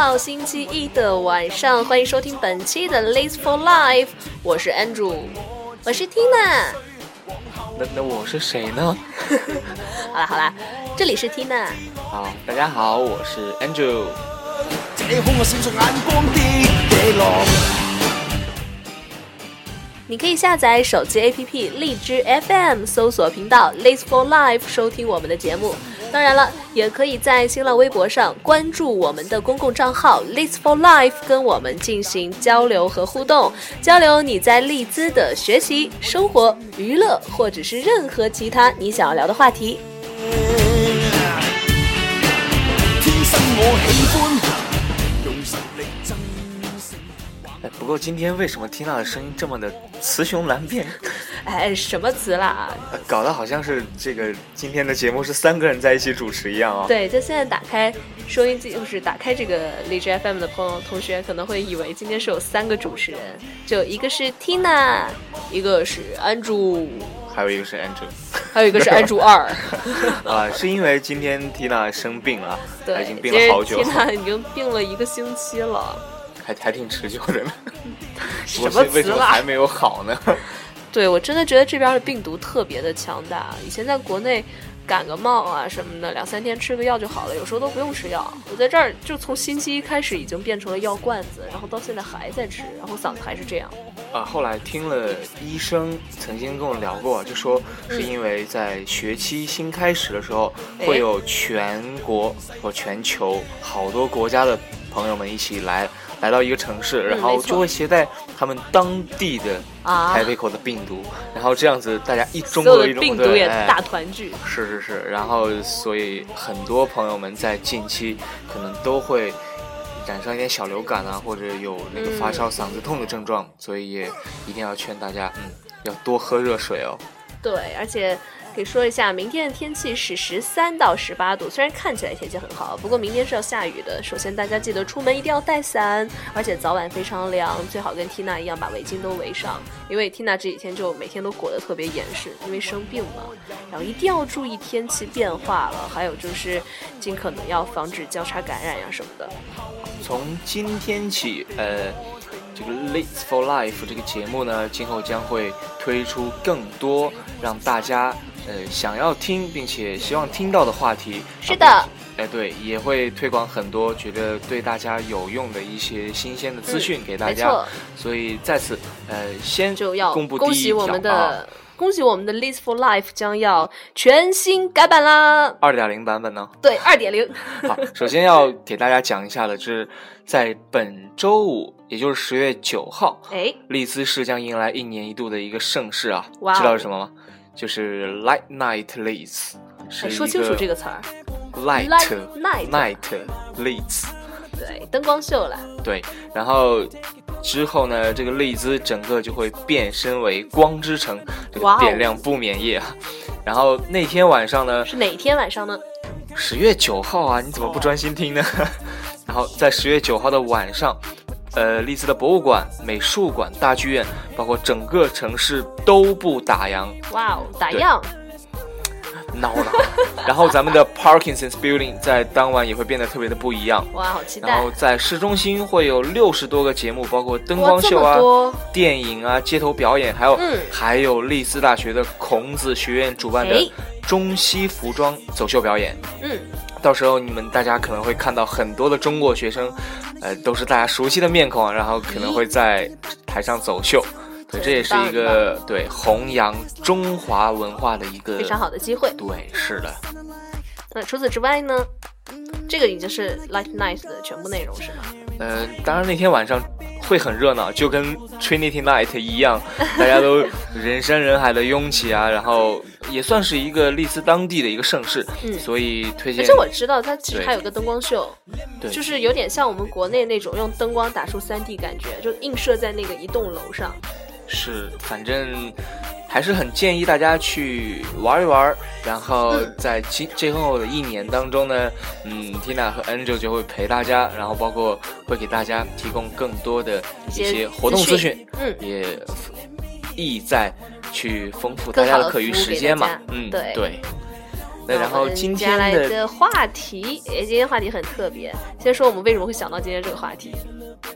十月五号星期一的晚上，欢迎收听本期的《Lace for Life》，我是 Andrew，我是 Tina。那那我是谁呢？好了好了，这里是 Tina。好，大家好，我是 Andrew。你可以下载手机 APP 荔枝 FM，搜索频道 Lace for Life 收听我们的节目。当然了，也可以在新浪微博上关注我们的公共账号 “List for Life，跟我们进行交流和互动，交流你在利兹的学习、生活、娱乐，或者是任何其他你想要聊的话题。天生我喜欢不过今天为什么缇娜的声音这么的雌雄难辨？哎，什么词啦？搞得好像是这个今天的节目是三个人在一起主持一样啊！对，就现在打开收音机，就是打开这个荔枝 FM 的朋友同学可能会以为今天是有三个主持人，就一个是 Tina，一个是 Andrew，还有一个是 Andrew，还有一个是 Andrew 二。啊，是因为今天 Tina 生病了，对，已经病了好久，Tina 已经病了一个星期了。还还挺持久的呢，什么为什么还没有好呢？对我真的觉得这边的病毒特别的强大。以前在国内感个冒啊什么的，两三天吃个药就好了，有时候都不用吃药。我在这儿就从星期一开始已经变成了药罐子，然后到现在还在吃，然后嗓子还是这样。啊，后来听了医生曾经跟我聊过，就说是因为在学期新开始的时候，会有全国或全球好多国家的朋友们一起来。来到一个城市，然后就会携带他们当地的台北口的病毒，然后这样子大家一中国一病毒也大团聚。是是是，然后所以很多朋友们在近期可能都会染上一点小流感啊，或者有那个发烧、嗓子痛的症状，所以也一定要劝大家，嗯，要多喝热水哦。对，而且。可以说一下，明天的天气是十三到十八度，虽然看起来天气很好，不过明天是要下雨的。首先，大家记得出门一定要带伞，而且早晚非常凉，最好跟缇娜一样把围巾都围上，因为缇娜这几天就每天都裹得特别严实，因为生病嘛。然后一定要注意天气变化了，还有就是尽可能要防止交叉感染呀什么的。从今天起，呃，这个《l a t e for Life》这个节目呢，今后将会推出更多让大家。呃，想要听并且希望听到的话题是的，哎，对，也会推广很多觉得对大家有用的一些新鲜的资讯给大家。所以在此，呃，先就要公布恭喜我们的恭喜我们的《List for Life》将要全新改版啦，二点零版本呢？对，二点零。好，首先要给大家讲一下的是，在本周五，也就是十月九号，哎，利兹市将迎来一年一度的一个盛事啊，知道是什么吗？就是 light night lights，说清楚这个词儿。light night lights，对，灯光秀了。对，然后之后呢，这个丽兹整个就会变身为光之城，这个点亮不眠夜啊。然后那天晚上呢？是哪天晚上呢？十月九号啊！你怎么不专心听呢？然后在十月九号的晚上。呃，利兹的博物馆、美术馆、大剧院，包括整个城市都不打烊。哇哦，打烊！闹了。然后咱们的 Parkinson's Building 在当晚也会变得特别的不一样。哇，好期待！然后在市中心会有六十多个节目，包括灯光秀啊、电影啊、街头表演，还有还有利兹大学的孔子学院主办的中西服装走秀表演。嗯。到时候你们大家可能会看到很多的中国学生，呃，都是大家熟悉的面孔，然后可能会在台上走秀，对，这也是一个对弘扬中华文化的一个非常好的机会。对，是的。那除此之外呢？这个已经是 Light Night 的全部内容，是吗？呃，当然那天晚上会很热闹，就跟 Trinity Night 一样，大家都人山人海的拥挤啊，然后也算是一个利兹当地的一个盛事，嗯，所以推荐。而且我知道它其实还有个灯光秀，对，就是有点像我们国内那种用灯光打出 3D 感觉，就映射在那个一栋楼上。是，反正。还是很建议大家去玩一玩，然后在今今后的一年当中呢，嗯，Tina 和 Angel 就会陪大家，然后包括会给大家提供更多的一些活动资讯，嗯，也意在去丰富大家的课余时间嘛，嗯，对对。那然后今天来的话题，哎，今天话题很特别。先说我们为什么会想到今天这个话题。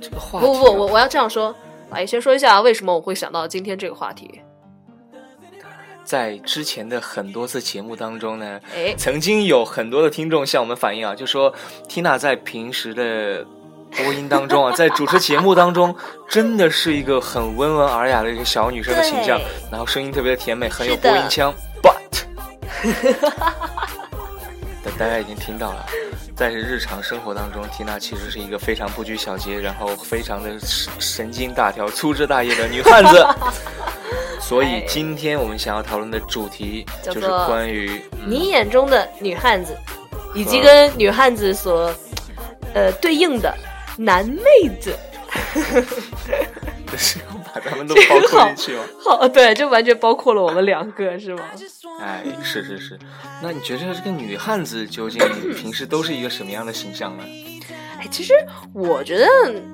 这个话题不不不，我我要这样说。哎，先说一下为什么我会想到今天这个话题。在之前的很多次节目当中呢，哎，曾经有很多的听众向我们反映啊，就说 Tina 在平时的播音当中啊，在主持节目当中，真的是一个很温文尔雅的一个小女生的形象，然后声音特别的甜美，很有播音腔。But，大家已经听到了，在日常生活当中，Tina 其实是一个非常不拘小节，然后非常的神经大条、粗枝大叶的女汉子。所以今天我们想要讨论的主题就是关于你眼中的女汉子，以及跟女汉子所呃对应的男妹子。这是要把他们都包括进去 吗？好，对，就完全包括了我们两个，是吗？哎，是是是。那你觉得这个女汉子究竟 平时都是一个什么样的形象呢？哎其实我觉得，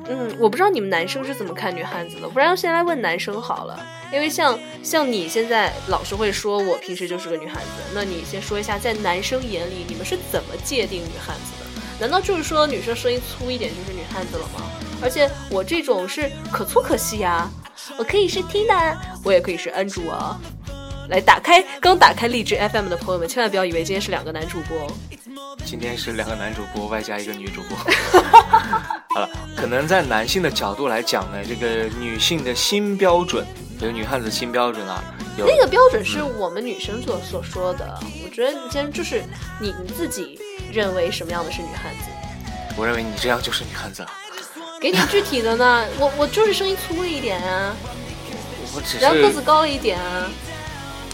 嗯，我不知道你们男生是怎么看女汉子的，不然先来问男生好了。因为像像你现在老是会说我平时就是个女汉子，那你先说一下，在男生眼里你们是怎么界定女汉子的？难道就是说女生声音粗一点就是女汉子了吗？而且我这种是可粗可细呀，我可以是 Tina，我也可以是安主啊。来打开刚打开荔枝 FM 的朋友们，千万不要以为今天是两个男主播。今天是两个男主播外加一个女主播。好了，可能在男性的角度来讲呢，这个女性的新标准，这个女汉子新标准啊，那个标准是我们女生所所说的。我觉得今天就是你你自己认为什么样的是女汉子？我认为你这样就是女汉子。给你具体的呢？我我就是声音粗了一点啊，我只是然后个子高了一点啊。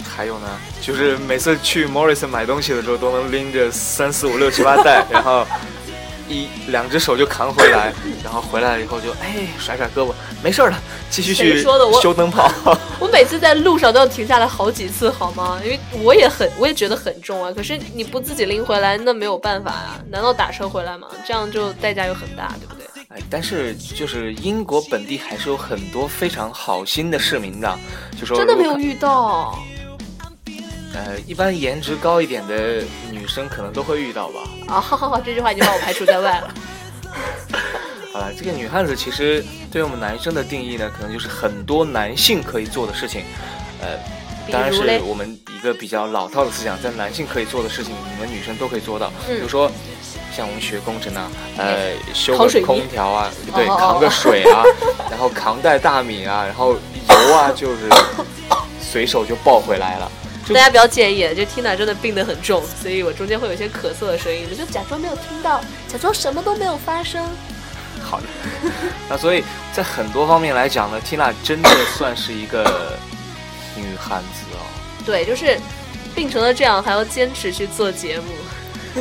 还有呢，就是每次去 Morrison 买东西的时候，都能拎着三四五六七八袋，然后一两只手就扛回来，然后回来了以后就哎甩甩胳膊，没事了，继续去修灯泡。我每次在路上都要停下来好几次，好吗？因为我也很，我也觉得很重啊。可是你不自己拎回来，那没有办法啊。难道打车回来吗？这样就代价又很大，对不对？哎，但是就是英国本地还是有很多非常好心的市民的，就说真的没有遇到。呃，一般颜值高一点的女生可能都会遇到吧。啊，好好好，这句话已经把我排除在外了。好了，这个女汉子其实对于我们男生的定义呢，可能就是很多男性可以做的事情。呃，当然是我们一个比较老套的思想，在男性可以做的事情，你们女生都可以做到。比如说，像我们学工程啊，呃，修个空调啊，对，扛个水啊，然后扛袋大米啊，然后油啊，就是 随手就抱回来了。大家不要介意，就 Tina 真的病得很重，所以我中间会有一些咳嗽的声音，我就假装没有听到，假装什么都没有发生。好的，那所以在很多方面来讲呢，Tina 真的算是一个女汉子哦。对，就是病成了这样，还要坚持去做节目。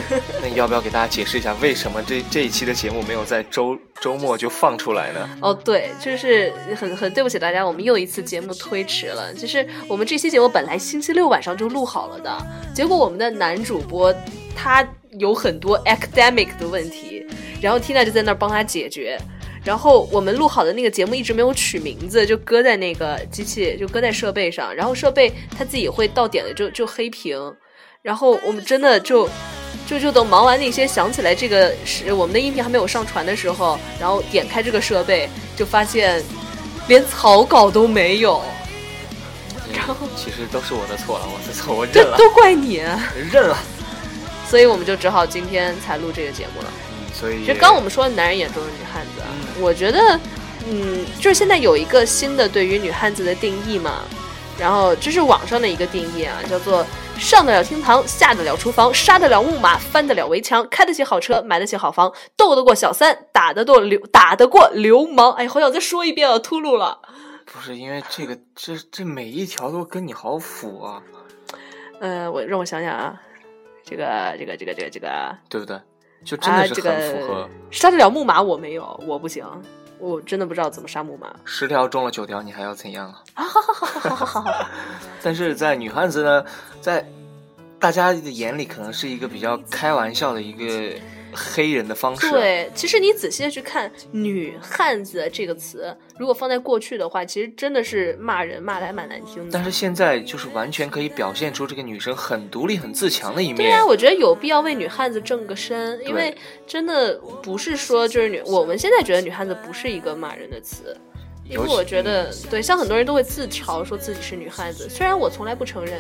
那要不要给大家解释一下，为什么这这一期的节目没有在周周末就放出来呢？哦，对，就是很很对不起大家，我们又一次节目推迟了。就是我们这期节目本来星期六晚上就录好了的，结果我们的男主播他有很多 academic 的问题，然后 Tina 就在那儿帮他解决。然后我们录好的那个节目一直没有取名字，就搁在那个机器，就搁在设备上，然后设备它自己会到点了就就黑屏，然后我们真的就。就就等忙完那些，想起来这个是我们的音频还没有上传的时候，然后点开这个设备，就发现连草稿都没有。然后其实都是我的错了，我的错，我认了。都怪你，认了。所以我们就只好今天才录这个节目了。嗯，所以就刚我们说的男人眼中的女汉子，我觉得，嗯，就是现在有一个新的对于女汉子的定义嘛。然后这是网上的一个定义啊，叫做。上得了厅堂，下得了厨房，杀得了木马，翻得了围墙，开得起好车，买得起好房，斗得过小三，打得过流，打得过流氓。哎，好想再说一遍啊，秃噜了。不是因为这个，这这每一条都跟你好符啊。呃，我让我想想啊，这个这个这个这个这个，对不对？就真的是很符合。杀得了木马，我没有，我不行。我真的不知道怎么杀木马，十条中了九条，你还要怎样啊？啊，好好好好好好好。但是在女汉子呢，在大家的眼里可能是一个比较开玩笑的一个黑人的方式。对，其实你仔细的去看“女汉子”这个词，如果放在过去的话，其实真的是骂人骂的还蛮难听的。但是现在就是完全可以表现出这个女生很独立、很自强的一面。对啊，我觉得有必要为女汉子正个身，因为真的不是说就是女，我们现在觉得女汉子不是一个骂人的词。因为我觉得，对，像很多人都会自嘲说自己是女汉子，虽然我从来不承认。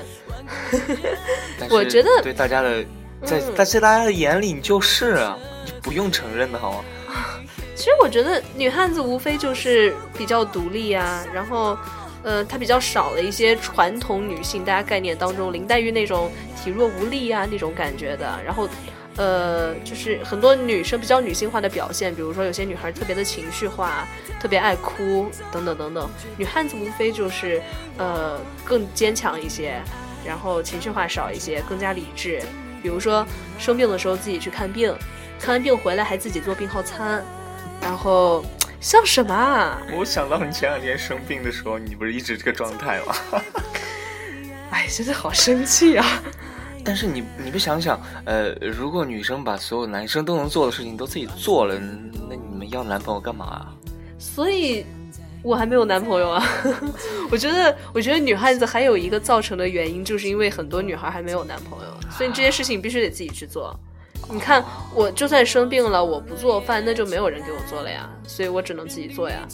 我觉得对大家的，在在在大家的眼里，你就是啊，你不用承认的好吗？其实我觉得女汉子无非就是比较独立啊，然后，呃，她比较少了一些传统女性大家概念当中林黛玉那种体弱无力啊那种感觉的，然后。呃，就是很多女生比较女性化的表现，比如说有些女孩特别的情绪化，特别爱哭，等等等等。女汉子无非就是，呃，更坚强一些，然后情绪化少一些，更加理智。比如说生病的时候自己去看病，看完病回来还自己做病号餐，然后 像什么啊？我想到你前两天生病的时候，你不是一直这个状态吗？哎，现在好生气啊！但是你你不想想，呃，如果女生把所有男生都能做的事情都自己做了，那你们要男朋友干嘛啊？所以，我还没有男朋友啊。我觉得，我觉得女汉子还有一个造成的原因，就是因为很多女孩还没有男朋友，所以这些事情必须得自己去做。你看，我就算生病了，我不做饭，那就没有人给我做了呀，所以我只能自己做呀。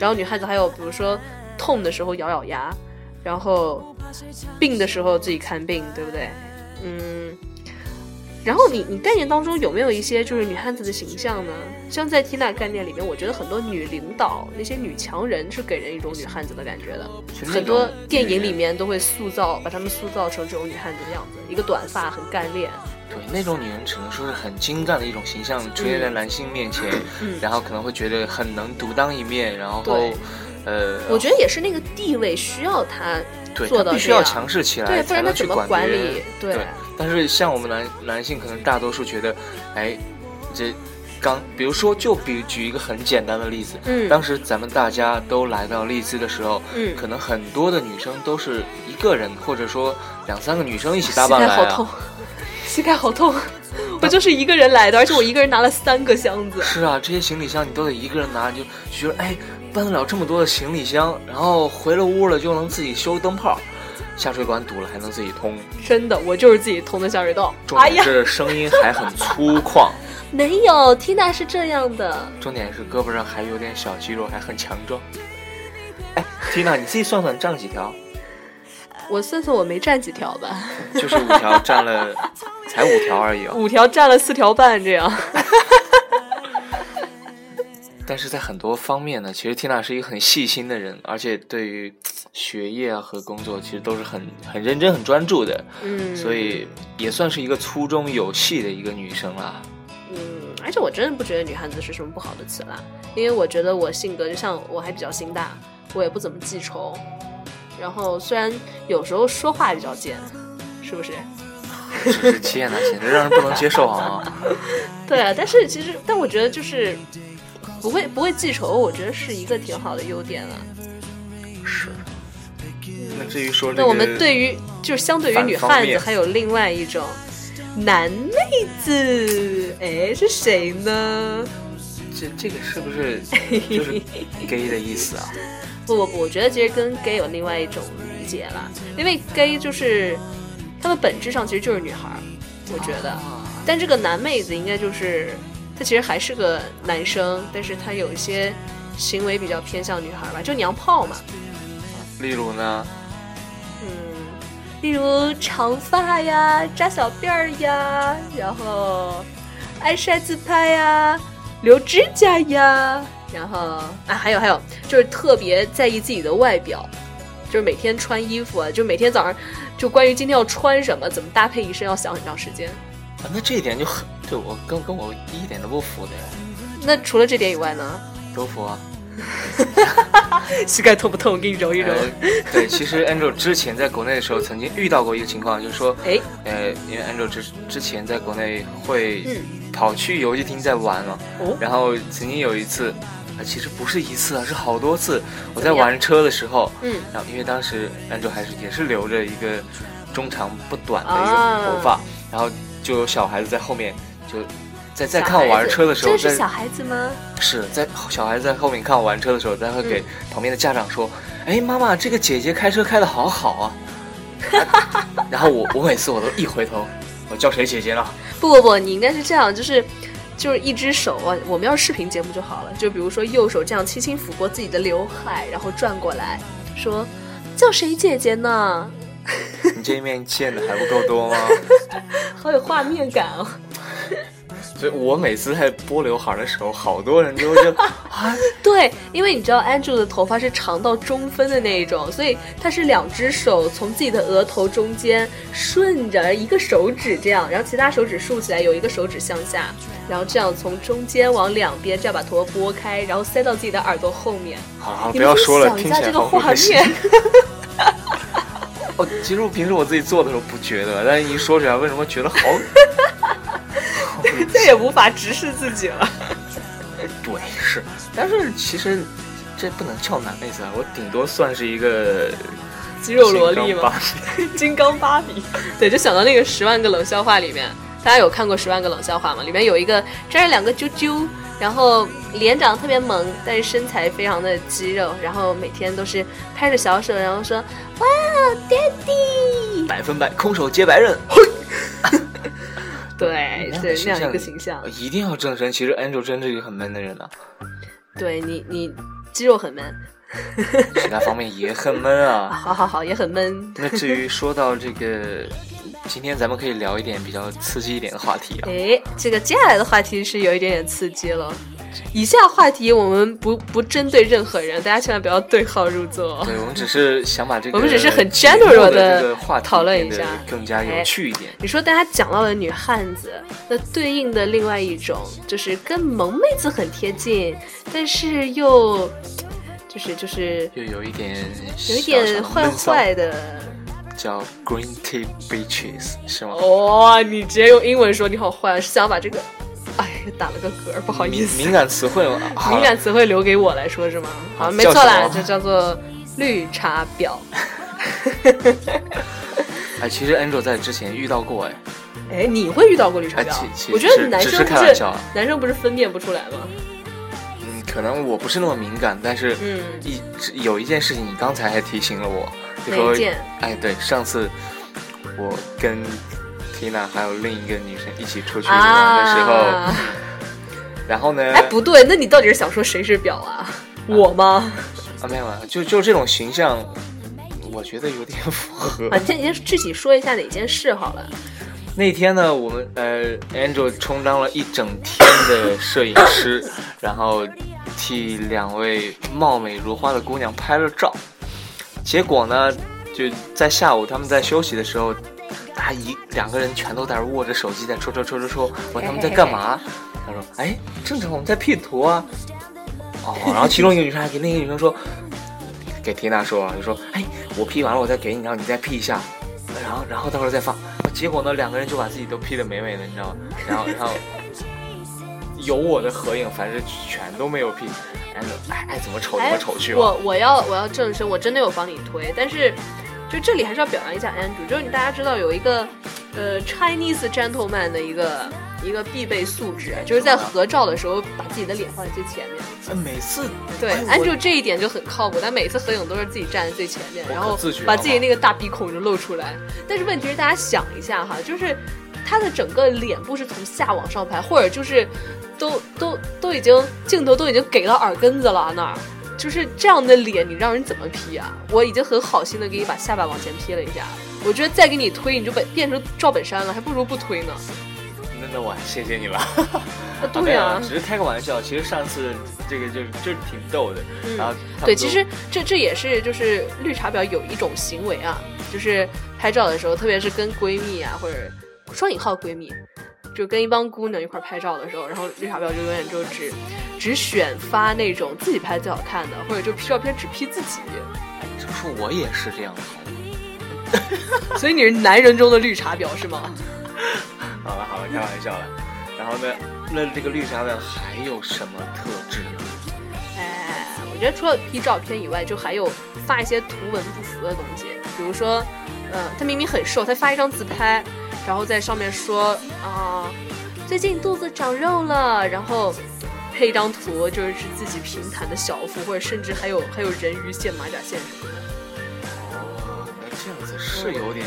然后女汉子还有，比如说痛的时候咬咬牙，然后病的时候自己看病，对不对？嗯，然后你你概念当中有没有一些就是女汉子的形象呢？像在缇娜概念里面，我觉得很多女领导那些女强人是给人一种女汉子的感觉的。很多电影里面都会塑造，把她们塑造成这种女汉子的样子，一个短发很干练。对，那种女人只能说是很精干的一种形象，出现在男性面前，然后可能会觉得很能独当一面，然后呃，我觉得也是那个地位需要她。对，他必须要强势起来，对，不然她怎么管理？对。但是像我们男男性，可能大多数觉得，哎，这刚，比如说，就比举一个很简单的例子，嗯，当时咱们大家都来到丽兹的时候，嗯，可能很多的女生都是一个人，或者说两三个女生一起搭伴来啊。膝盖好痛，膝盖好痛，我就是一个人来的，而且我一个人拿了三个箱子。是啊，这些行李箱你都得一个人拿，就觉得哎。搬得了这么多的行李箱，然后回了屋了就能自己修灯泡，下水管堵了还能自己通。真的，我就是自己通的下水道。重点是声音还很粗犷。没有，Tina 是这样的。重点是胳膊上还有点小肌肉，还很强壮。哎，Tina，你自己算算站几条？我算算，我没站几条吧。就是五条，站了才五条而已。五条站了四条半，这样。但是在很多方面呢，其实缇娜是一个很细心的人，而且对于学业啊和工作，其实都是很很认真、很专注的。嗯，所以也算是一个粗中有细的一个女生啦。嗯，而且我真的不觉得女汉子是什么不好的词啦，因为我觉得我性格就像我还比较心大，我也不怎么记仇。然后虽然有时候说话比较贱，是不是？是是，气焰呐，简直让人不能接受啊！对啊，但是其实，但我觉得就是。不会不会记仇，我觉得是一个挺好的优点了。是。那至于说，那我们对于就是相对于女汉子，还有另外一种男妹子，哎，是谁呢？这这个是不是 就是 gay 的意思啊？不不不，我觉得其实跟 gay 有另外一种理解了，因为 gay 就是他们本质上其实就是女孩，我觉得。但这个男妹子应该就是。他其实还是个男生，但是他有一些行为比较偏向女孩吧，就娘炮嘛。例如呢？嗯，例如长发呀，扎小辫儿呀，然后爱晒自拍呀，留指甲呀，然后啊，还有还有，就是特别在意自己的外表，就是每天穿衣服啊，就每天早上就关于今天要穿什么，怎么搭配一身，要想很长时间。啊，那这一点就很。对我跟跟我一点都不服的，那除了这点以外呢？都符啊！膝盖痛不痛？我给你揉一揉。对，其实 Angel 之前在国内的时候，曾经遇到过一个情况，就是说，哎，呃，因为 Angel 之之前在国内会跑去游戏厅在玩嘛，然后曾经有一次，啊，其实不是一次啊，是好多次，我在玩车的时候，嗯，然后因为当时 Angel 还是也是留着一个。中长不短的一个头发，然后就有小孩子在后面就。在在看我玩车的时候，这是小孩子吗？是在小孩子在后面看我玩车的时候，他会给旁边的家长说：“哎，妈妈，这个姐姐开车开的好好啊。”然后我我每次我都一回头，我叫谁姐姐了？不不不，你应该是这样，就是就是一只手啊，我们要视频节目就好了。就比如说右手这样轻轻抚过自己的刘海，然后转过来说：“叫谁姐姐呢？”你这一面见的还不够多吗？好有画面感哦。所以我每次在拨刘海的时候，好多人都就 啊，对，因为你知道 Andrew 的头发是长到中分的那一种，所以他是两只手从自己的额头中间顺着一个手指这样，然后其他手指竖起来，有一个手指向下，然后这样从中间往两边这样把头发拨开，然后塞到自己的耳朵后面。好，不要说了，听一下这个画面。哦，其实我平时我自己做的时候不觉得，但是一说出来，为什么觉得好？再也无法直视自己了。对，是，但是其实这不能叫男妹子啊，我顶多算是一个肌肉萝莉嘛？金刚芭比。对，就想到那个《十万个冷笑话》里面，大家有看过《十万个冷笑话》吗？里面有一个这是两个啾啾，然后脸长得特别萌，但是身材非常的肌肉，然后每天都是拍着小手，然后说：“哇，Daddy，百分百空手接白刃。” 对，是那样一个形象，一定要正身。其实 Angel 真是一个很闷的人呢。对你，你肌肉很闷，其他方面也很闷啊。好好好，也很闷。那至于说到这个，今天咱们可以聊一点比较刺激一点的话题啊。哎，这个接下来的话题是有一点点刺激了。以下话题我们不不针对任何人，大家千万不要对号入座。对，我们只是想把这个，我们只是很 general 的讨论一下，更加有趣一点。你说大家讲到了女汉子，那对应的另外一种就是跟萌妹子很贴近，但是又就是就是又有一点有一点坏坏的，叫 green tea beaches，是吗？哇，你直接用英文说你好坏，是想把这个。哎，打了个嗝，不好意思。敏感词汇嘛？敏感词汇留给我来说是吗？好，没错啦，就叫做绿茶婊。哎，其实 Angel 在之前遇到过哎。哎，你会遇到过绿茶婊？我觉得男生不是男生不是分辨不出来吗？嗯，可能我不是那么敏感，但是嗯，一有一件事情，你刚才还提醒了我，就说哎，对，上次我跟。Tina 还有另一个女生一起出去玩的时候，然后呢？哎，不对，那你到底是想说谁是婊啊？我吗？啊，没有啊，就就这种形象，我觉得有点符合。啊，你先你先具体说一下哪件事好了。那天呢，我们呃，Angel 充当了一整天的摄影师，然后替两位貌美如花的姑娘拍了照。结果呢，就在下午他们在休息的时候。他一两个人全都在那握着手机在戳戳戳戳戳，问他们在干嘛？他说：“哎，正常我们在 P 图啊。”哦，然后其中一个女生还给那个女生说：“给缇娜说，就说，哎，我 P 完了我再给你，然后你再 P 一下，然后然后到时候再放。”结果呢，两个人就把自己都 P 的美美的，你知道吗？然后然后有我的合影，反正全都没有 P，哎哎爱怎么丑怎么丑去吧。我我要我要正身，我真的有帮你推，但是。就这里还是要表扬一下 Andrew，就是你大家知道有一个，呃，Chinese gentleman 的一个一个必备素质，就是在合照的时候把自己的脸放在最前面。每次对 Andrew 这一点就很靠谱，他每次合影都是自己站在最前面，然后把自己那个大鼻孔就露出来。但是问题是，大家想一下哈，就是他的整个脸部是从下往上拍，或者就是都都都已经镜头都已经给到耳根子了那儿。就是这样的脸，你让人怎么 P 啊？我已经很好心的给你把下巴往前 P 了一下，我觉得再给你推，你就变变成赵本山了，还不如不推呢。那那我还谢谢你了。对呀，只是开个玩笑。其实上次这个就就挺逗的。然后对，其实这这也是就是绿茶婊有一种行为啊，就是拍照的时候，特别是跟闺蜜啊或者双引号闺蜜。就跟一帮姑娘一块拍照的时候，然后绿茶婊就永远就只只选发那种自己拍最好看的，或者就 P 照片只 P 自己。这不是我也是这样的，所以你是男人中的绿茶婊是吗？好了好了，开玩笑了。然后呢，那这个绿茶婊还有什么特质？哎，我觉得除了 P 照片以外，就还有发一些图文不符的东西，比如说。嗯，他明明很瘦，他发一张自拍，然后在上面说啊，最近肚子长肉了，然后配一张图，就是是自己平坦的小腹，或者甚至还有还有人鱼线、马甲线什么的。哦，那这样子是有点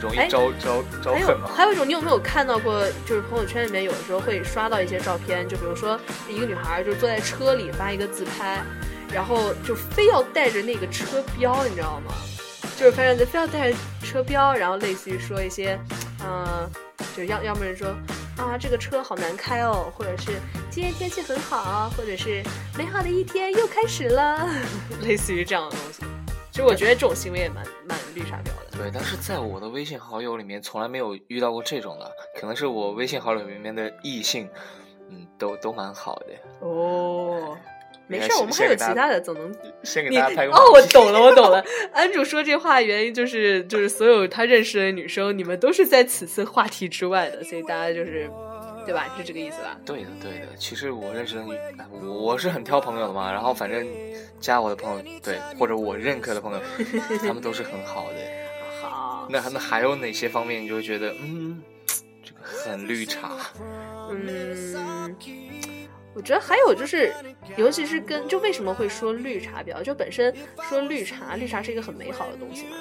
容易哎招招招还有恨吗？还有一种，你有没有看到过？就是朋友圈里面有的时候会刷到一些照片，就比如说一个女孩就是坐在车里发一个自拍，然后就非要带着那个车标，你知道吗？就是非要非要带着车标，然后类似于说一些，嗯、就要要么是说啊这个车好难开哦，或者是今天天气很好，或者是美好的一天又开始了，类似于这样的东西。其实我觉得这种行为也蛮蛮绿茶婊的。对，但是在我的微信好友里面，从来没有遇到过这种的，可能是我微信好友里面的异性，嗯，都都蛮好的。哦，没事儿，我们还有其他的，总能先给你大家拍个哦，我懂了，我懂了。安主说这话的原因就是，就是所有他认识的女生，你们都是在此次话题之外的，所以大家就是，对吧？是这个意思吧？对的，对的。其实我认识的女，哎我我是很挑朋友的嘛。然后反正加我的朋友，对，或者我认可的朋友，他们都是很好的。好，那那还有哪些方面你就会觉得，嗯，这个很绿茶？嗯，我觉得还有就是，尤其是跟就为什么会说绿茶婊，就本身说绿茶，绿茶是一个很美好的东西嘛。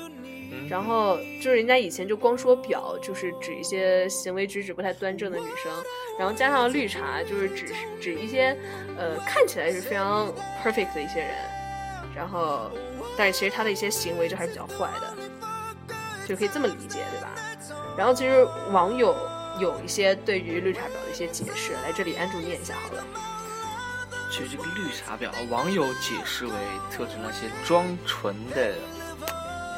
嗯，然后就是人家以前就光说婊，就是指一些行为举止不太端正的女生，然后加上绿茶，就是指指一些呃看起来是非常 perfect 的一些人，然后但是其实他的一些行为就还是比较坏的，就可以这么理解，对吧？然后其实网友有一些对于绿茶婊的一些解释，来这里安住念一下好了。其实这个绿茶婊，网友解释为特指那些装纯的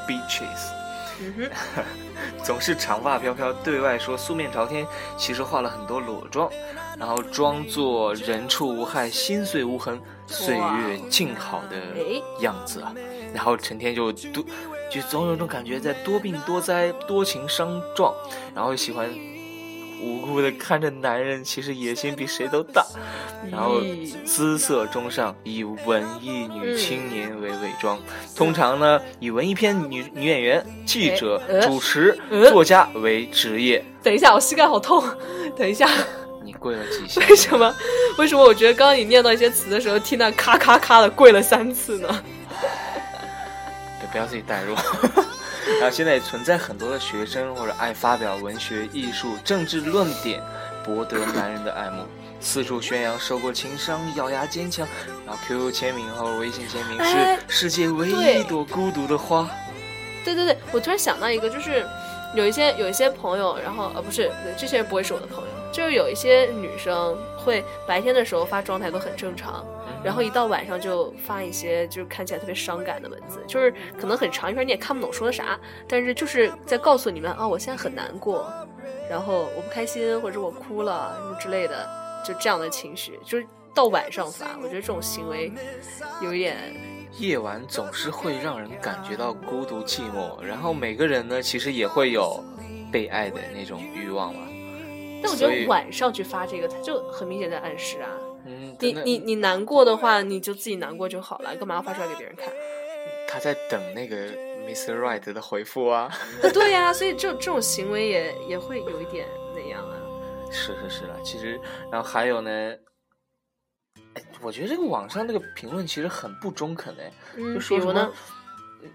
bitches。嗯，总是长发飘飘，对外说素面朝天，其实化了很多裸妆，然后装作人畜无害、心碎无痕、岁月静好的哎样子啊，然后成天就多，就总有一种感觉在多病多灾、多情伤状，然后喜欢无辜的看着男人，其实野心比谁都大，然后姿色中上，以文艺女嗯青年为伪装，通常呢以文艺片女女演员、记者、主持、呃作家为职业。等一下，我膝盖好痛，等一下。你跪了几下？为什么？为什么我觉得刚刚你念到一些词的时候，听到咔咔咔的跪了三次呢？对，不要自己代入。然后现在也存在很多的学生或者爱发表文学、艺术、政治论点，博得男人的爱慕，四处宣扬受过情伤、咬牙坚强。然后 QQ 签名和微信签名哎是世界唯一一朵孤独的花。对对对，我突然想到一个，就是有一些有一些朋友，然后呃不是，这些人不会是我的朋友，就是有一些女生会白天的时候发状态都很正常，然后一到晚上就发一些就是看起来特别伤感的文字，就是可能很长一篇你也看不懂说的啥，但是就是在告诉你们啊，我现在很难过，然后我不开心，或者是我哭了什么之类的，就这样的情绪，就是到晚上发，我觉得这种行为有一点夜晚总是会让人感觉到孤独寂寞，然后每个人呢，其实也会有被爱的那种欲望嘛。但我觉得晚上去发这个，它就很明显在暗示啊。嗯，你你你难过的话，你就自己难过就好了，干嘛要发出来给别人看？他在等那个 Mr. Right 的回复啊。啊对呀、所以这这种行为也也会有一点那样啊。是是是了，其实，然后还有呢，哎，我觉得这个网上那个评论其实很不中肯哎，嗯，就说什么比如呢？，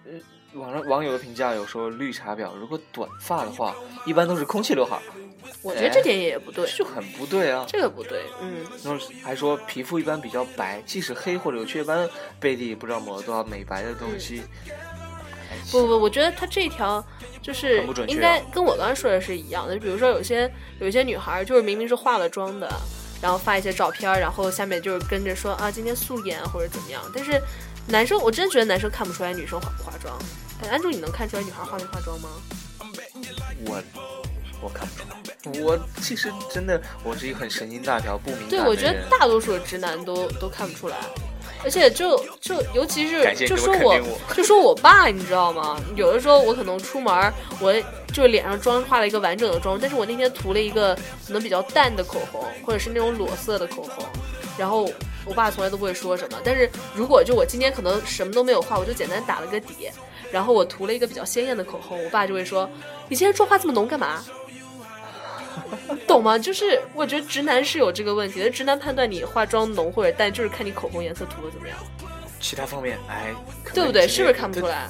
呃呃，网上网友的评价有说绿茶婊，如果短发的话，一般都是空气刘海儿，我觉得这点也不对，就很不对啊。这个不对。嗯，然后还说皮肤一般比较白，即使黑或者有雀斑，背地也不知道抹了多少美白的东西。哎不不，我觉得他这条就是应该跟我刚刚说的是一样的。比如说有些有些女孩就是明明是化了妆的，然后发一些照片，然后下面就是跟着说啊今天素颜或者怎么样，但是男生我真觉得男生看不出来女生化不化妆。哎，安主，你能看出来女孩化没化妆吗？我我看不出来，我其实真的我是一个很神经大条、不敏感对，我觉得大多数的直男都都看不出来，而且就就尤其是就说我就说我爸，你知道吗？有的时候我可能出门儿，我就脸上妆化了一个完整的妆，但是我那天涂了一个可能比较淡的口红，或者是那种裸色的口红，然后我爸从来都不会说什么。但是如果就我今天可能什么都没有画，我就简单打了个底。然后我涂了一个比较鲜艳的口红，我爸就会说：“你今天妆化这么浓干嘛？” 懂吗？就是我觉得直男是有这个问题的，直男判断你化妆浓或者淡，就是看你口红颜色涂的怎么样。其他方面，哎，对不对？是不是看不出来？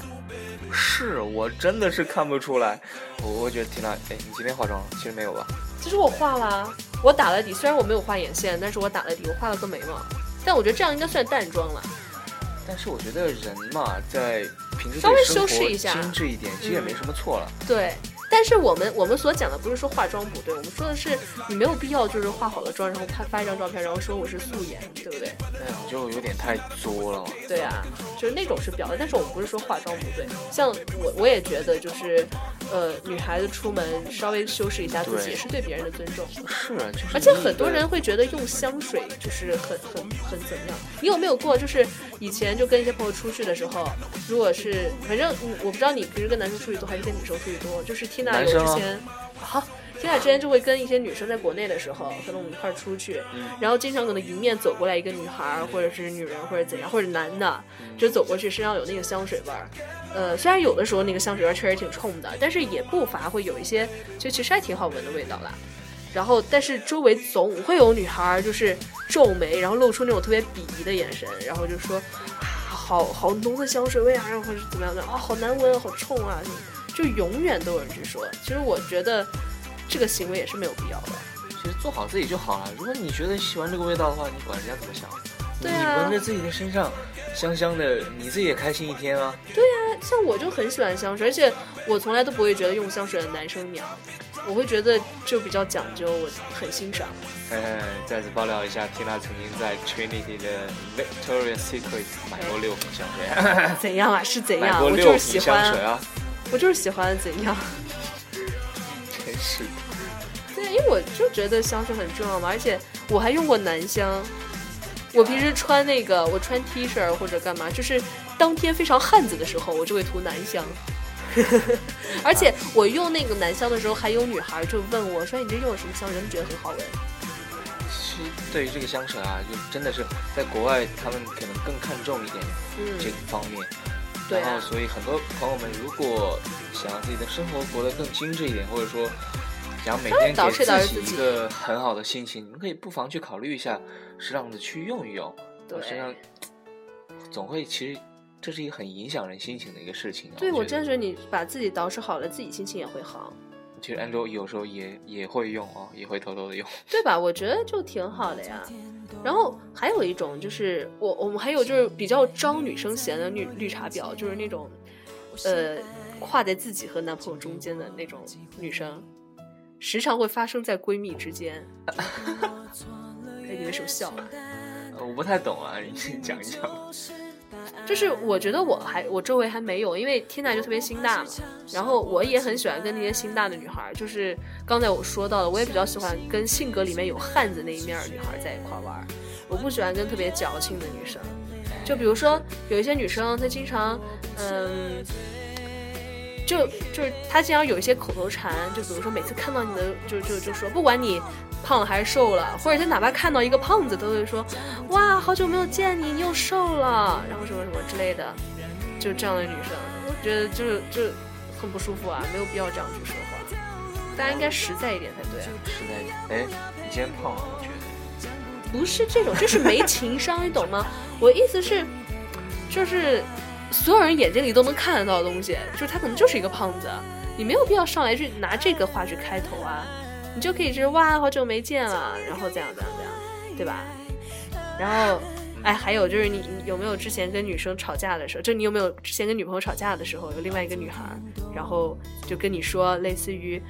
是我真的是看不出来。我我觉得缇娜，哎，你今天化妆了？其实没有吧？其实我化了，我打了底。虽然我没有画眼线，但是我打了底，我画了个眉毛。但我觉得这样应该算淡妆了。但是我觉得人嘛，在平时稍微修饰一下，精致一点，其实也没什么错了。对。但是我们我们所讲的不是说化妆不对，我们说的是你没有必要就是化好了妆，然后拍发一张照片，然后说我是素颜，对不对？那样就有点太作了。对啊，就是那种是表的，但是我们不是说化妆不对。像我我也觉得就是，呃，女孩子出门稍微修饰一下自己，也是对别人的尊重。是啊，就是。而且很多人会觉得用香水就是很很很怎么样？你有没有过就是以前就跟一些朋友出去的时候，如果是反正我不知道你平时跟男生出去多还是跟女生出去多，就是听。有之前，好，天海之前就会跟一些女生在国内的时候，可能我们一块出去，然后经常可能迎面走过来一个女孩，或者是女人，或者怎样，或者男的，就走过去，身上有那个香水味儿。呃，虽然有的时候那个香水味确实挺冲的，但是也不乏会有一些，就其实还挺好闻的味道啦。然后，但是周围总会有女孩就是皱眉，然后露出那种特别鄙夷的眼神，然后就说啊，好好浓的香水味啊，然后或者怎么样的啊，好难闻，好冲啊。就永远都有人去说，其实我觉得这个行为也是没有必要的。其实做好自己就好了。如果你觉得喜欢这个味道的话，你管人家怎么想？对啊。你闻着自己的身上香香的，你自己也开心一天啊。对呀，像我就很喜欢香水，而且我从来都不会觉得用香水的男生娘，我会觉得就比较讲究，我很欣赏。哎，再次爆料一下缇娜曾经在 Trinity 的 Victoria's Secret 买过六瓶香水。怎样啊？是怎样？买过六瓶香水啊。我就是喜欢怎样，真是的。对，因为我就觉得香水很重要嘛，而且我还用过男香。我平时穿那个，我穿 T 恤或者干嘛，就是当天非常汉子的时候，我就会涂男香。而且我用那个男香的时候，还有女孩就问我说：“你这用的什么香？人觉得很好闻。”其实对于这个香水啊，就真的是在国外，他们可能更看重一点这个方面。然后，所以很多朋友们如果想让自己的生活活得更精致一点，或者说想每天给自己一个很好的心情，你们可以不妨去考虑一下，适当的去用一用。对，身上总会，其实这是一个很影响人心情的一个事情。对，我真觉得你把自己捯饬好了，自己心情也会好。其实安卓有时候也也会用哦，也会偷偷的用，对吧？我觉得就挺好的呀。然后还有一种就是我我们还有就是比较招女生嫌的绿绿茶婊，就是那种呃跨在自己和男朋友中间的那种女生，时常会发生在闺蜜之间。哎，你为什么笑啊？我不太懂啊，你讲一讲。就是我觉得我还我周围还没有，因为天娜就特别心大嘛。然后我也很喜欢跟那些心大的女孩，就是刚才我说到的，我也比较喜欢跟性格里面有汉子那一面的女孩在一块玩。我不喜欢跟特别矫情的女生。就比如说有一些女生，她经常嗯，就就是他经常有一些口头禅，就比如说每次看到你的，就就就说不管你。胖了还是瘦了，或者他哪怕看到一个胖子，都会说：“哇，好久没有见你，你又瘦了。”然后什么什么之类的，就这样的女生，我觉得就是就很不舒服啊，没有必要这样去说话。大家应该实在一点才对啊。实在一点。哎，你今天胖了，我觉得。不是这种，就是没情商，你懂吗？我意思是，就是所有人眼睛里都能看得到的东西，就是他可能就是一个胖子，你没有必要上来去拿这个话去开头啊。你就可以是哇，好久没见了，然后这样这样这样，对吧？然后，哎，还有就是你有没有之前跟女生吵架的时候，就你有没有之前跟女朋友吵架的时候，有另外一个女孩，然后就跟你说类似于，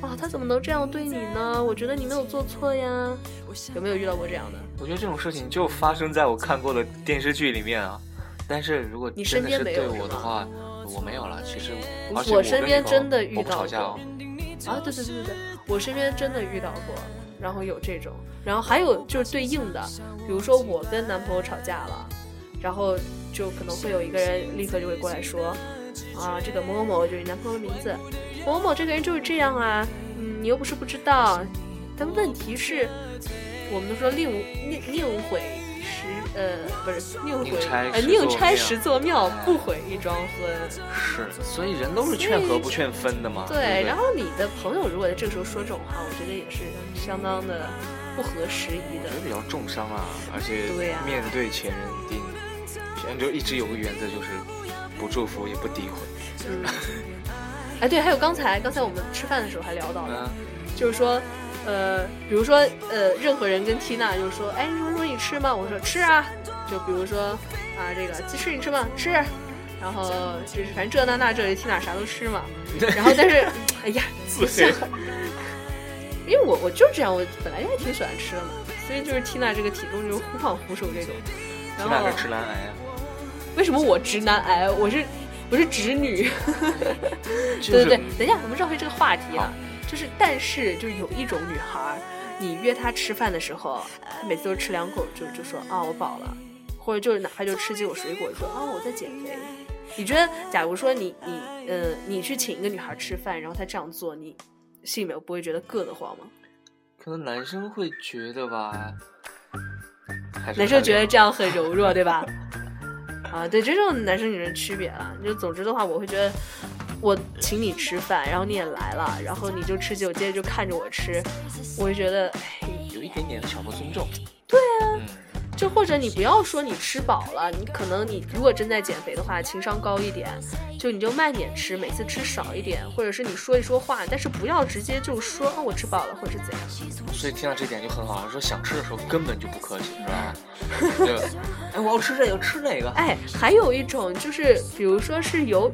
啊，他怎么能这样对你呢？我觉得你没有做错呀，有没有遇到过这样的？我觉得这种事情就发生在我看过的电视剧里面啊。但是如果你身边没有我的话，我没有了。其实，我身边真的遇到过。啊，对对对对对，我身边真的遇到过，然后有这种，然后还有就是对应的，比如说我跟男朋友吵架了，然后就可能会有一个人立刻就会过来说，啊，这个某某某就是你男朋友的名字，某某某这个人就是这样啊，嗯，你又不是不知道，但问题是，我们都说宁宁宁毁十呃不是宁宁拆呃宁拆十座庙，哎不毁一桩婚。是，所以人都是劝和不劝分的嘛。对对，对，然后你的朋友如果在这个时候说这种话，我觉得也是相当的不合时宜的也。比较重伤啊，而且面对前任一定，前任就一直有个原则，就是不祝福也不诋毁。嗯，哎对，还有刚才刚才我们吃饭的时候还聊到了，嗯，就是说，呃，比如说，呃，任何人跟缇娜就说，哎，什么东西你吃吗？我说吃啊。就比如说啊，这个鸡翅你吃吗？吃。然后就是反正这那那这缇娜啥都吃嘛。然后但是，哎呀，因为我我就这样，我本来也挺喜欢吃的嘛，所以就是缇娜这个体重就是忽胖忽瘦这种。然后缇娜是直男癌啊，为什么我直男癌？我是我是直女。对对对，等一下，我们绕回这个话题啊，就是但是就是有一种女孩儿，你约她吃饭的时候，她每次都吃两口就就说啊我饱了，或者就是哪怕就吃几口水果说啊我在减肥。你觉得，假如说你你呃你去请一个女孩吃饭，然后她这样做，你心里面不会觉得硌得慌吗？可能男生会觉得吧，男生觉得这样很柔弱，对吧？啊，对，这种男生女生区别了。就总之的话，我会觉得，我请你吃饭，然后你也来了，然后你就吃酒，接着就看着我吃，我就觉得，哎，有一点点小不尊重。对啊，嗯，就或者你不要说你吃饱了，你可能你如果真在减肥的话，情商高一点，就你就慢点吃，每次吃少一点，或者是你说一说话，但是不要直接就说啊我吃饱了，或者是怎样。所以听到这点就很好，说想吃的时候根本就不客气，是吧？对，哎，我要吃这个，吃那个。哎，还有一种就是，比如说是有，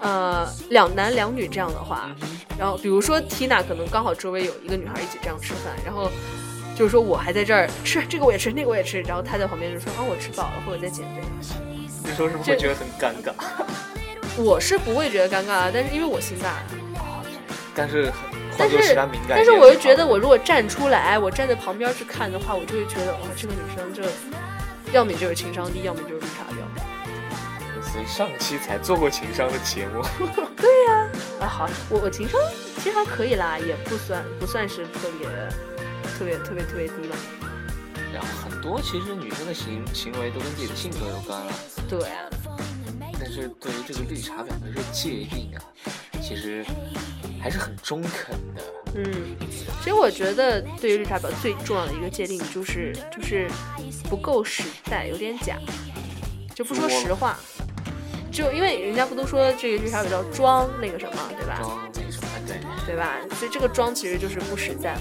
呃，两男两女这样的话，然后比如说 Tina 可能刚好周围有一个女孩一起这样吃饭，然后就是说我还在这儿吃这个我也吃那个我也吃，然后他在旁边就说啊我吃饱了或者在减肥，你说是不是会觉得很尴尬？我是不会觉得尴尬啊，但是因为我心大，但是很但是但是我又觉得我如果站出来，我站在旁边去看的话，我就会觉得哇这个女生这，要么就是情商低，要么就是绿茶婊。所以上期才做过情商的节目，对呀。啊，好，我我情商其实还可以啦，也不算不算是特别特别特别特别低吧。然后很多其实女生的行行为都跟自己的性格有关了，对啊，但是对于这个绿茶婊的这个界定啊，其实还是很中肯的。嗯，其实我觉得对于绿茶婊最重要的一个界定就是就是不够实在，有点假，就不说实话。就因为人家不都说这个绿茶婊叫装那个什么，对吧？装那个什么，对，对吧？所以这个装其实就是不实在嘛。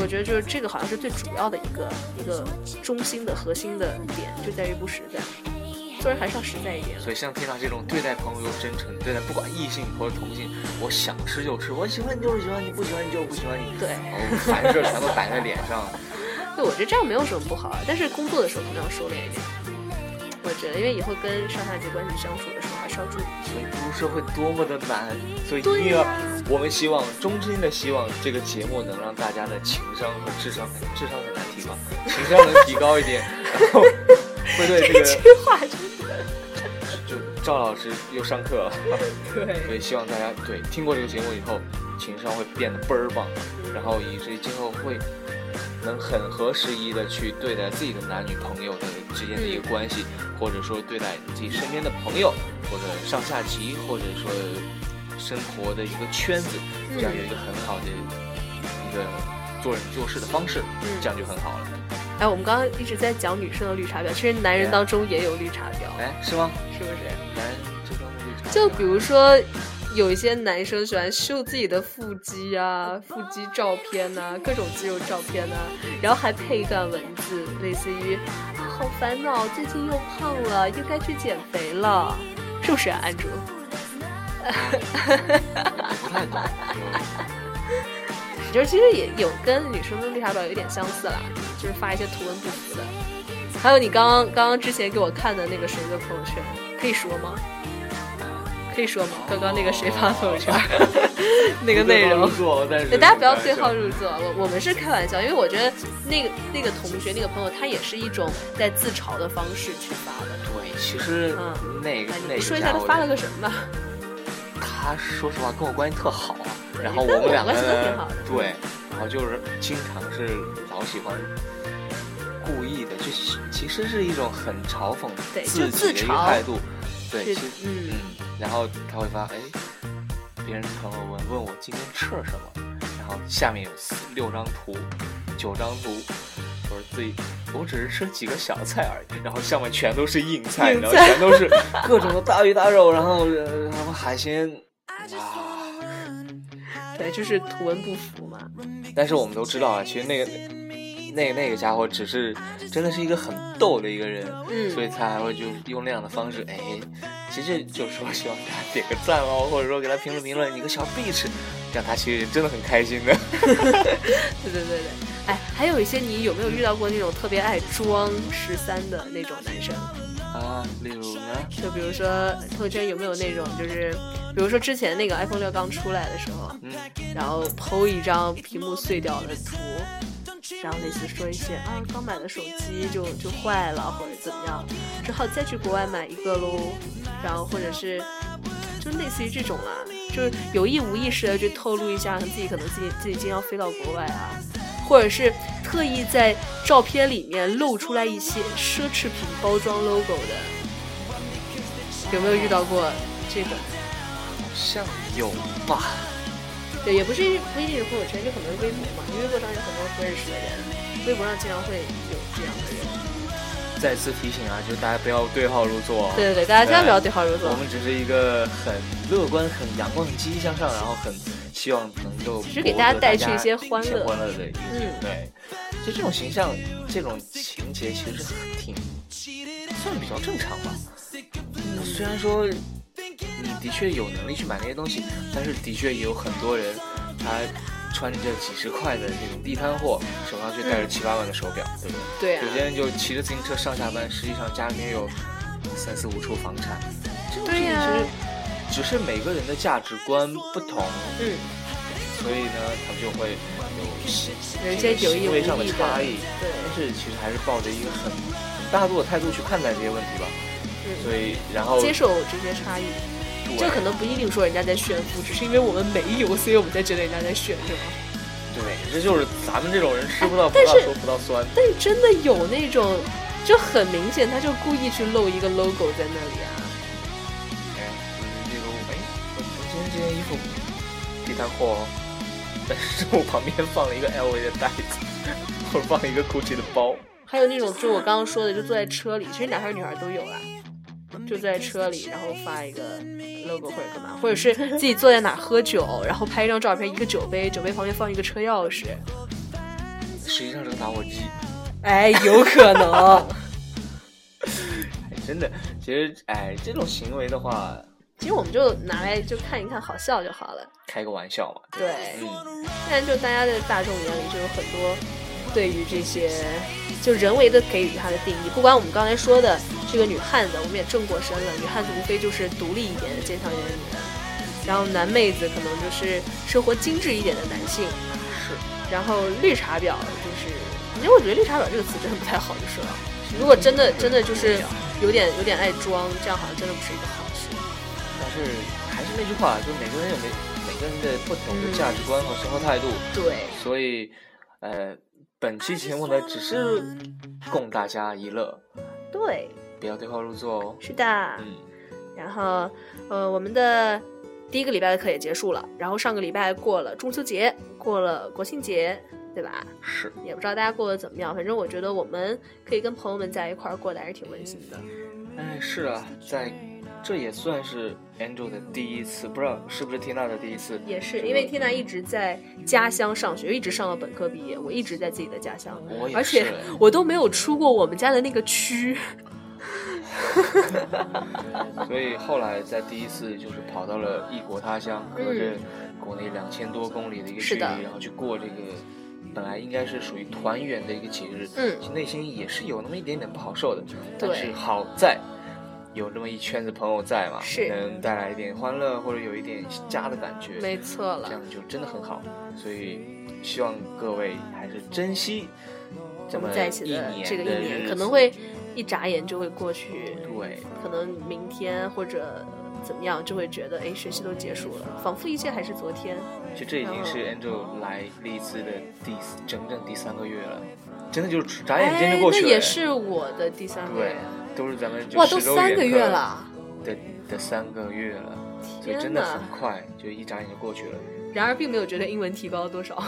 我觉得就是这个好像是最主要的一个一个中心的核心的点，就在于不实在。做人还是要实在一点。所以像 Tina 这种对待朋友真诚，对待不管异性或者同性，我想吃就吃，我喜欢你就是喜欢你，不喜欢你就是不喜欢你，对，凡事全都摆在脸上。对，我觉得这样没有什么不好啊，但是工作的时候可能要收敛一点。我觉得，因为以后跟上下级关系相处的时候所以步入社会多么的难，所以一定要，我们希望衷心的希望这个节目能让大家的情商和智商，智商很难提高，情商能提高一点，然后会对这个这句话真的就赵老师又上课了，所，以希望大家对听过这个节目以后，情商会变得倍儿棒，然后以至于今后会能很合时宜的去对待自己的男女朋友的之间的一个关系，或者说对待你自己身边的朋友，或者上下级，或者说生活的一个圈子，这样有一个很好的一个做人做事的方式，嗯这样就很好了。哎，我们刚刚一直在讲女生的绿茶婊，其实男人当中也有绿茶婊，哎，是吗？是不是？男人中的绿茶，就比如说，有一些男生喜欢秀自己的腹肌啊、腹肌照片呐、各种肌肉照片呐、然后还配一段文字，类似于“啊，好烦恼，最近又胖了，又该去减肥了”，是不是啊，安卓？我不太懂。就是其实也有跟女生的绿茶婊有点相似啦，就是发一些图文不符的。还有你刚刚刚刚之前给我看的那个谁的朋友圈，可以说吗？可以说吗？刚刚那个谁发朋友圈 那个内容？对，大家不要对号入座。我我们是开玩笑，因为我觉得那个那个同学那个朋友，他也是一种在自嘲的方式去发的。对，其实嗯那个哎，那个你说一下他发了个什么吧？他说实话跟我关系特好啊，然后我我们两个关系都挺好的对，然后就是经常是老喜欢，故意的，就其实是一种很嘲讽对，自己的一个态度。对，其实嗯。嗯，然后他会发，哎，别人朋友问问我今天吃了什么，然后下面有四六张图，九张图，我说自己我只是吃了几个小菜而已，然后上面全都是硬菜，然后全都是各种的大鱼大肉，然后然后海鲜啊，对，就是图文不符嘛。但是我们都知道啊，其实那个那那个家伙只是真的是一个很逗的一个人，嗯，所以他还会就用那样的方式，哎，其实就是说希望他点个赞哦，或者说给他评论评论，你个小 bitch，让他其实真的很开心的。对对对对，哎，还有一些你有没有遇到过那种特别爱装十三的那种男生？啊，例如呢？就比如说朋友圈有没有那种，就是比如说之前那个 iPhone 六刚出来的时候，嗯，然后 PO 一张屏幕碎掉的图，然后类似说一些啊，刚买的手机就就坏了或者怎么样，只好再去国外买一个喽，然后或者是就类似于这种啦，就是有意无意识的去透露一下自己可能自己自己将要飞到国外啊。或者是特意在照片里面露出来一些奢侈品包装 logo 的，有没有遇到过这个？好像有吧。对，也不是不一定是朋友圈，就可能是微博嘛。因为微博上有很多不认识的人，微博上经常会有这样的人。再次提醒啊，就是大家不要对号入座。对对对，大家千万不要对号入座。我们只是一个很乐观、很阳光、很积极向上，然后很。希望能够只是给大家带去一些欢乐欢乐的一嗯，对，就这种形象、这种情节，其实挺算比较正常吧。虽然说你的确有能力去买那些东西，但是的确也有很多人，他穿着几十块的这种地摊货，手上却戴着七八万的手表，对不对？对。有些人就骑着自行车上下班，实际上家里面有三四五处房产。对呀。只是每个人的价值观不同，嗯，所以呢，他们就会有有一些行为上的差异，对。但是其实还是抱着一个很大度的态度去看待这些问题吧。嗯。所以，然后接受这些差异，这可能不一定说人家在炫富，只是因为我们没有，所以我们才觉得人家在炫，是吗？对，这就是咱们这种人吃不到葡萄说葡萄酸。但是真的有那种，就很明显，他就故意去露一个 logo 在那里啊。哎这个哎，我今天这件衣服地摊货，但是我旁边放了一个 LV 的袋子，或者放了一个 GUCCI 的包。还有那种，就我刚刚说的，就坐在车里，其实男孩女孩都有啦，就在车里，然后发一个 logo 或者干嘛，或者是自己坐在哪喝酒，然后拍一张照片，一个酒杯，酒杯旁边放一个车钥匙，实际上是个打火机。哎，有可能。真的，其实哎，这种行为的话。其实我们就拿来就看一看，好笑就好了，开个玩笑嘛。对，嗯。但就大家的大众眼里就有很多对于这些就人为的给予它的定义。不管我们刚才说的这个女汉子，我们也正过身了，女汉子无非就是独立一点的坚强一点的女人，然后男妹子可能就是生活精致一点的男性。是。然后绿茶婊就是，因为我觉得绿茶婊这个词真的不太好，就说了。如果真的真的就是有点有点爱装，这样好像真的不是一个好事。但。是还是那句话，就每个人有每每个人的不同的价值观和生活态度。对，所以，呃，本期节目呢，只是供大家一乐。对，不要对号入座哦。是的。嗯。然后，呃，我们的第一个礼拜的课也结束了。然后上个礼拜过了中秋节，过了国庆节，对吧？是。也不知道大家过得怎么样，反正我觉得我们可以跟朋友们在一块儿过得还是挺温馨的。哎，是啊，在。这也算是 Angel 的第一次，不知道是不是 Tina 的第一次。也是，因为 Tina 一直在家乡上学，一直上到本科毕业。我一直在自己的家乡，而且我都没有出过我们家的那个区。所以后来在第一次就是跑到了异国他乡，隔着国内两千多公里的一个距离，然后去过这个本来应该是属于团圆的一个节日，嗯，其实内心也是有那么一点点不好受的。但是好在。有那么一圈子朋友在嘛，是能带来一点欢乐，或者有一点家的感觉，没错了，这样就真的很好。所以希望各位还是珍惜我们在一起的这个一年，可能会一眨眼就会过去。对，可能明天或者怎么样，就会觉得哎，学习都结束了，仿佛一切还是昨天。其实这已经是 Angel 来丽兹的第整整第三个月了，真的就是眨眼间就过去了。那也是我的第三个月，都是咱们哇，都三个月了的的三个月了，所以真的很快，就一眨眼就过去了。然而，并没有觉得英文提高了多少。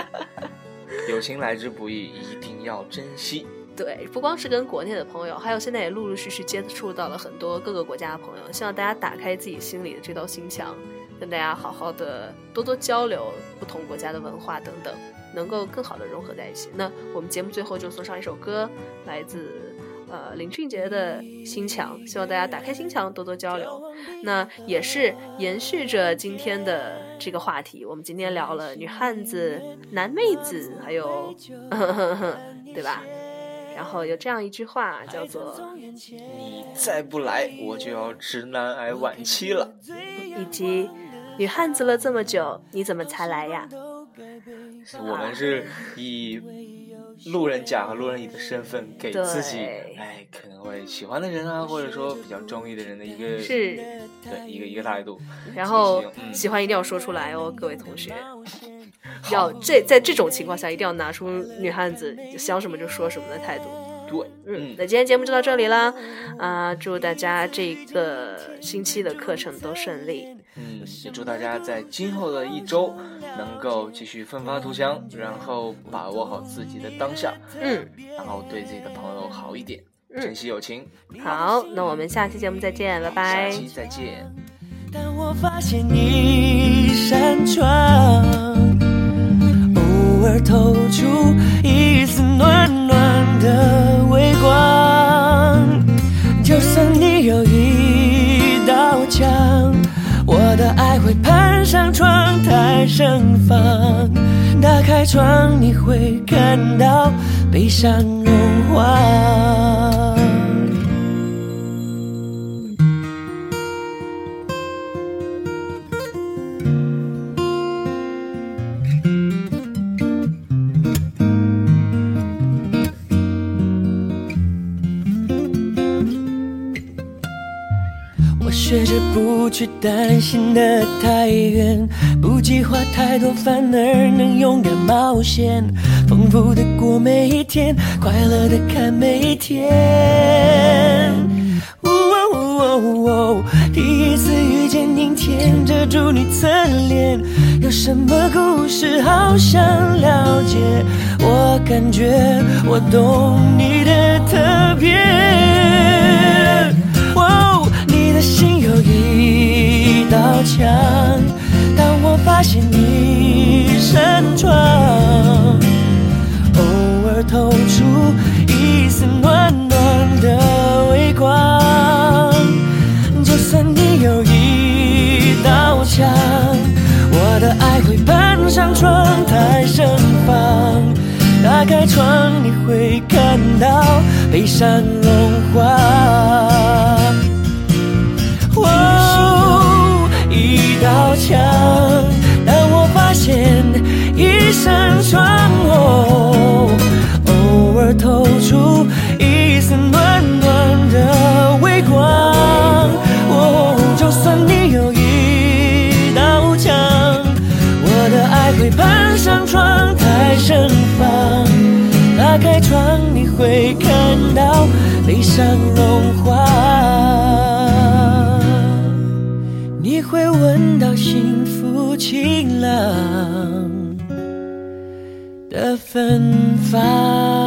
友情来之不易，一定要珍惜。对，不光是跟国内的朋友，还有现在也陆陆续续接触到了很多各个国家的朋友。希望大家打开自己心里的这道心墙，跟大家好好的多多交流不同国家的文化等等，能够更好的融合在一起。那我们节目最后就送上一首歌，来自。呃，林俊杰的心墙，希望大家打开心墙，多多交流。那也是延续着今天的这个话题，我们今天聊了女汉子、男妹子，还有，对吧？然后有这样一句话叫做：“你再不来，我就要直男癌晚期了。”以及女汉子了这么久，你怎么才来呀？我们是以。路人甲和路人乙的身份，给自己哎可能会喜欢的人啊，或者说比较中意的人的一个是，对一个一个态度。然后喜欢一定要说出来哦，各位同学，要这在这种情况下一定要拿出女汉子想什么就说什么的态度。对，嗯，那今天节目就到这里啦，啊，祝大家这个星期的课程都顺利。嗯，也祝大家在今后的一周能够继续奋发图强，然后把握好自己的当下，嗯，然后对自己的朋友好一点，珍惜友情。好，那我们下期节目再见，拜拜。下期再见。但我发现一扇窗，偶尔透出一丝暖暖的微光，就算你有一道墙。我的爱会攀上窗台盛放，打开窗你会看到悲伤融化。去担心的太远，不计划太多，反而能勇敢冒险，丰富的过每一天，快乐的看每一天。第一次遇见阴天，遮住你侧脸，有什么故事好想了解？我感觉我懂你的特别。道墙，当我发现一扇窗，偶尔透出一丝暖暖的微光。就算你有一道墙，我的爱会攀上窗台盛放。打开窗，你会看到悲伤融化。一扇窗，偶尔透出一丝暖暖的微光。就算你有一道墙，我的爱会攀上窗台盛放。打开窗，你会看到悲伤融化。你会闻到幸福晴朗的芬芳。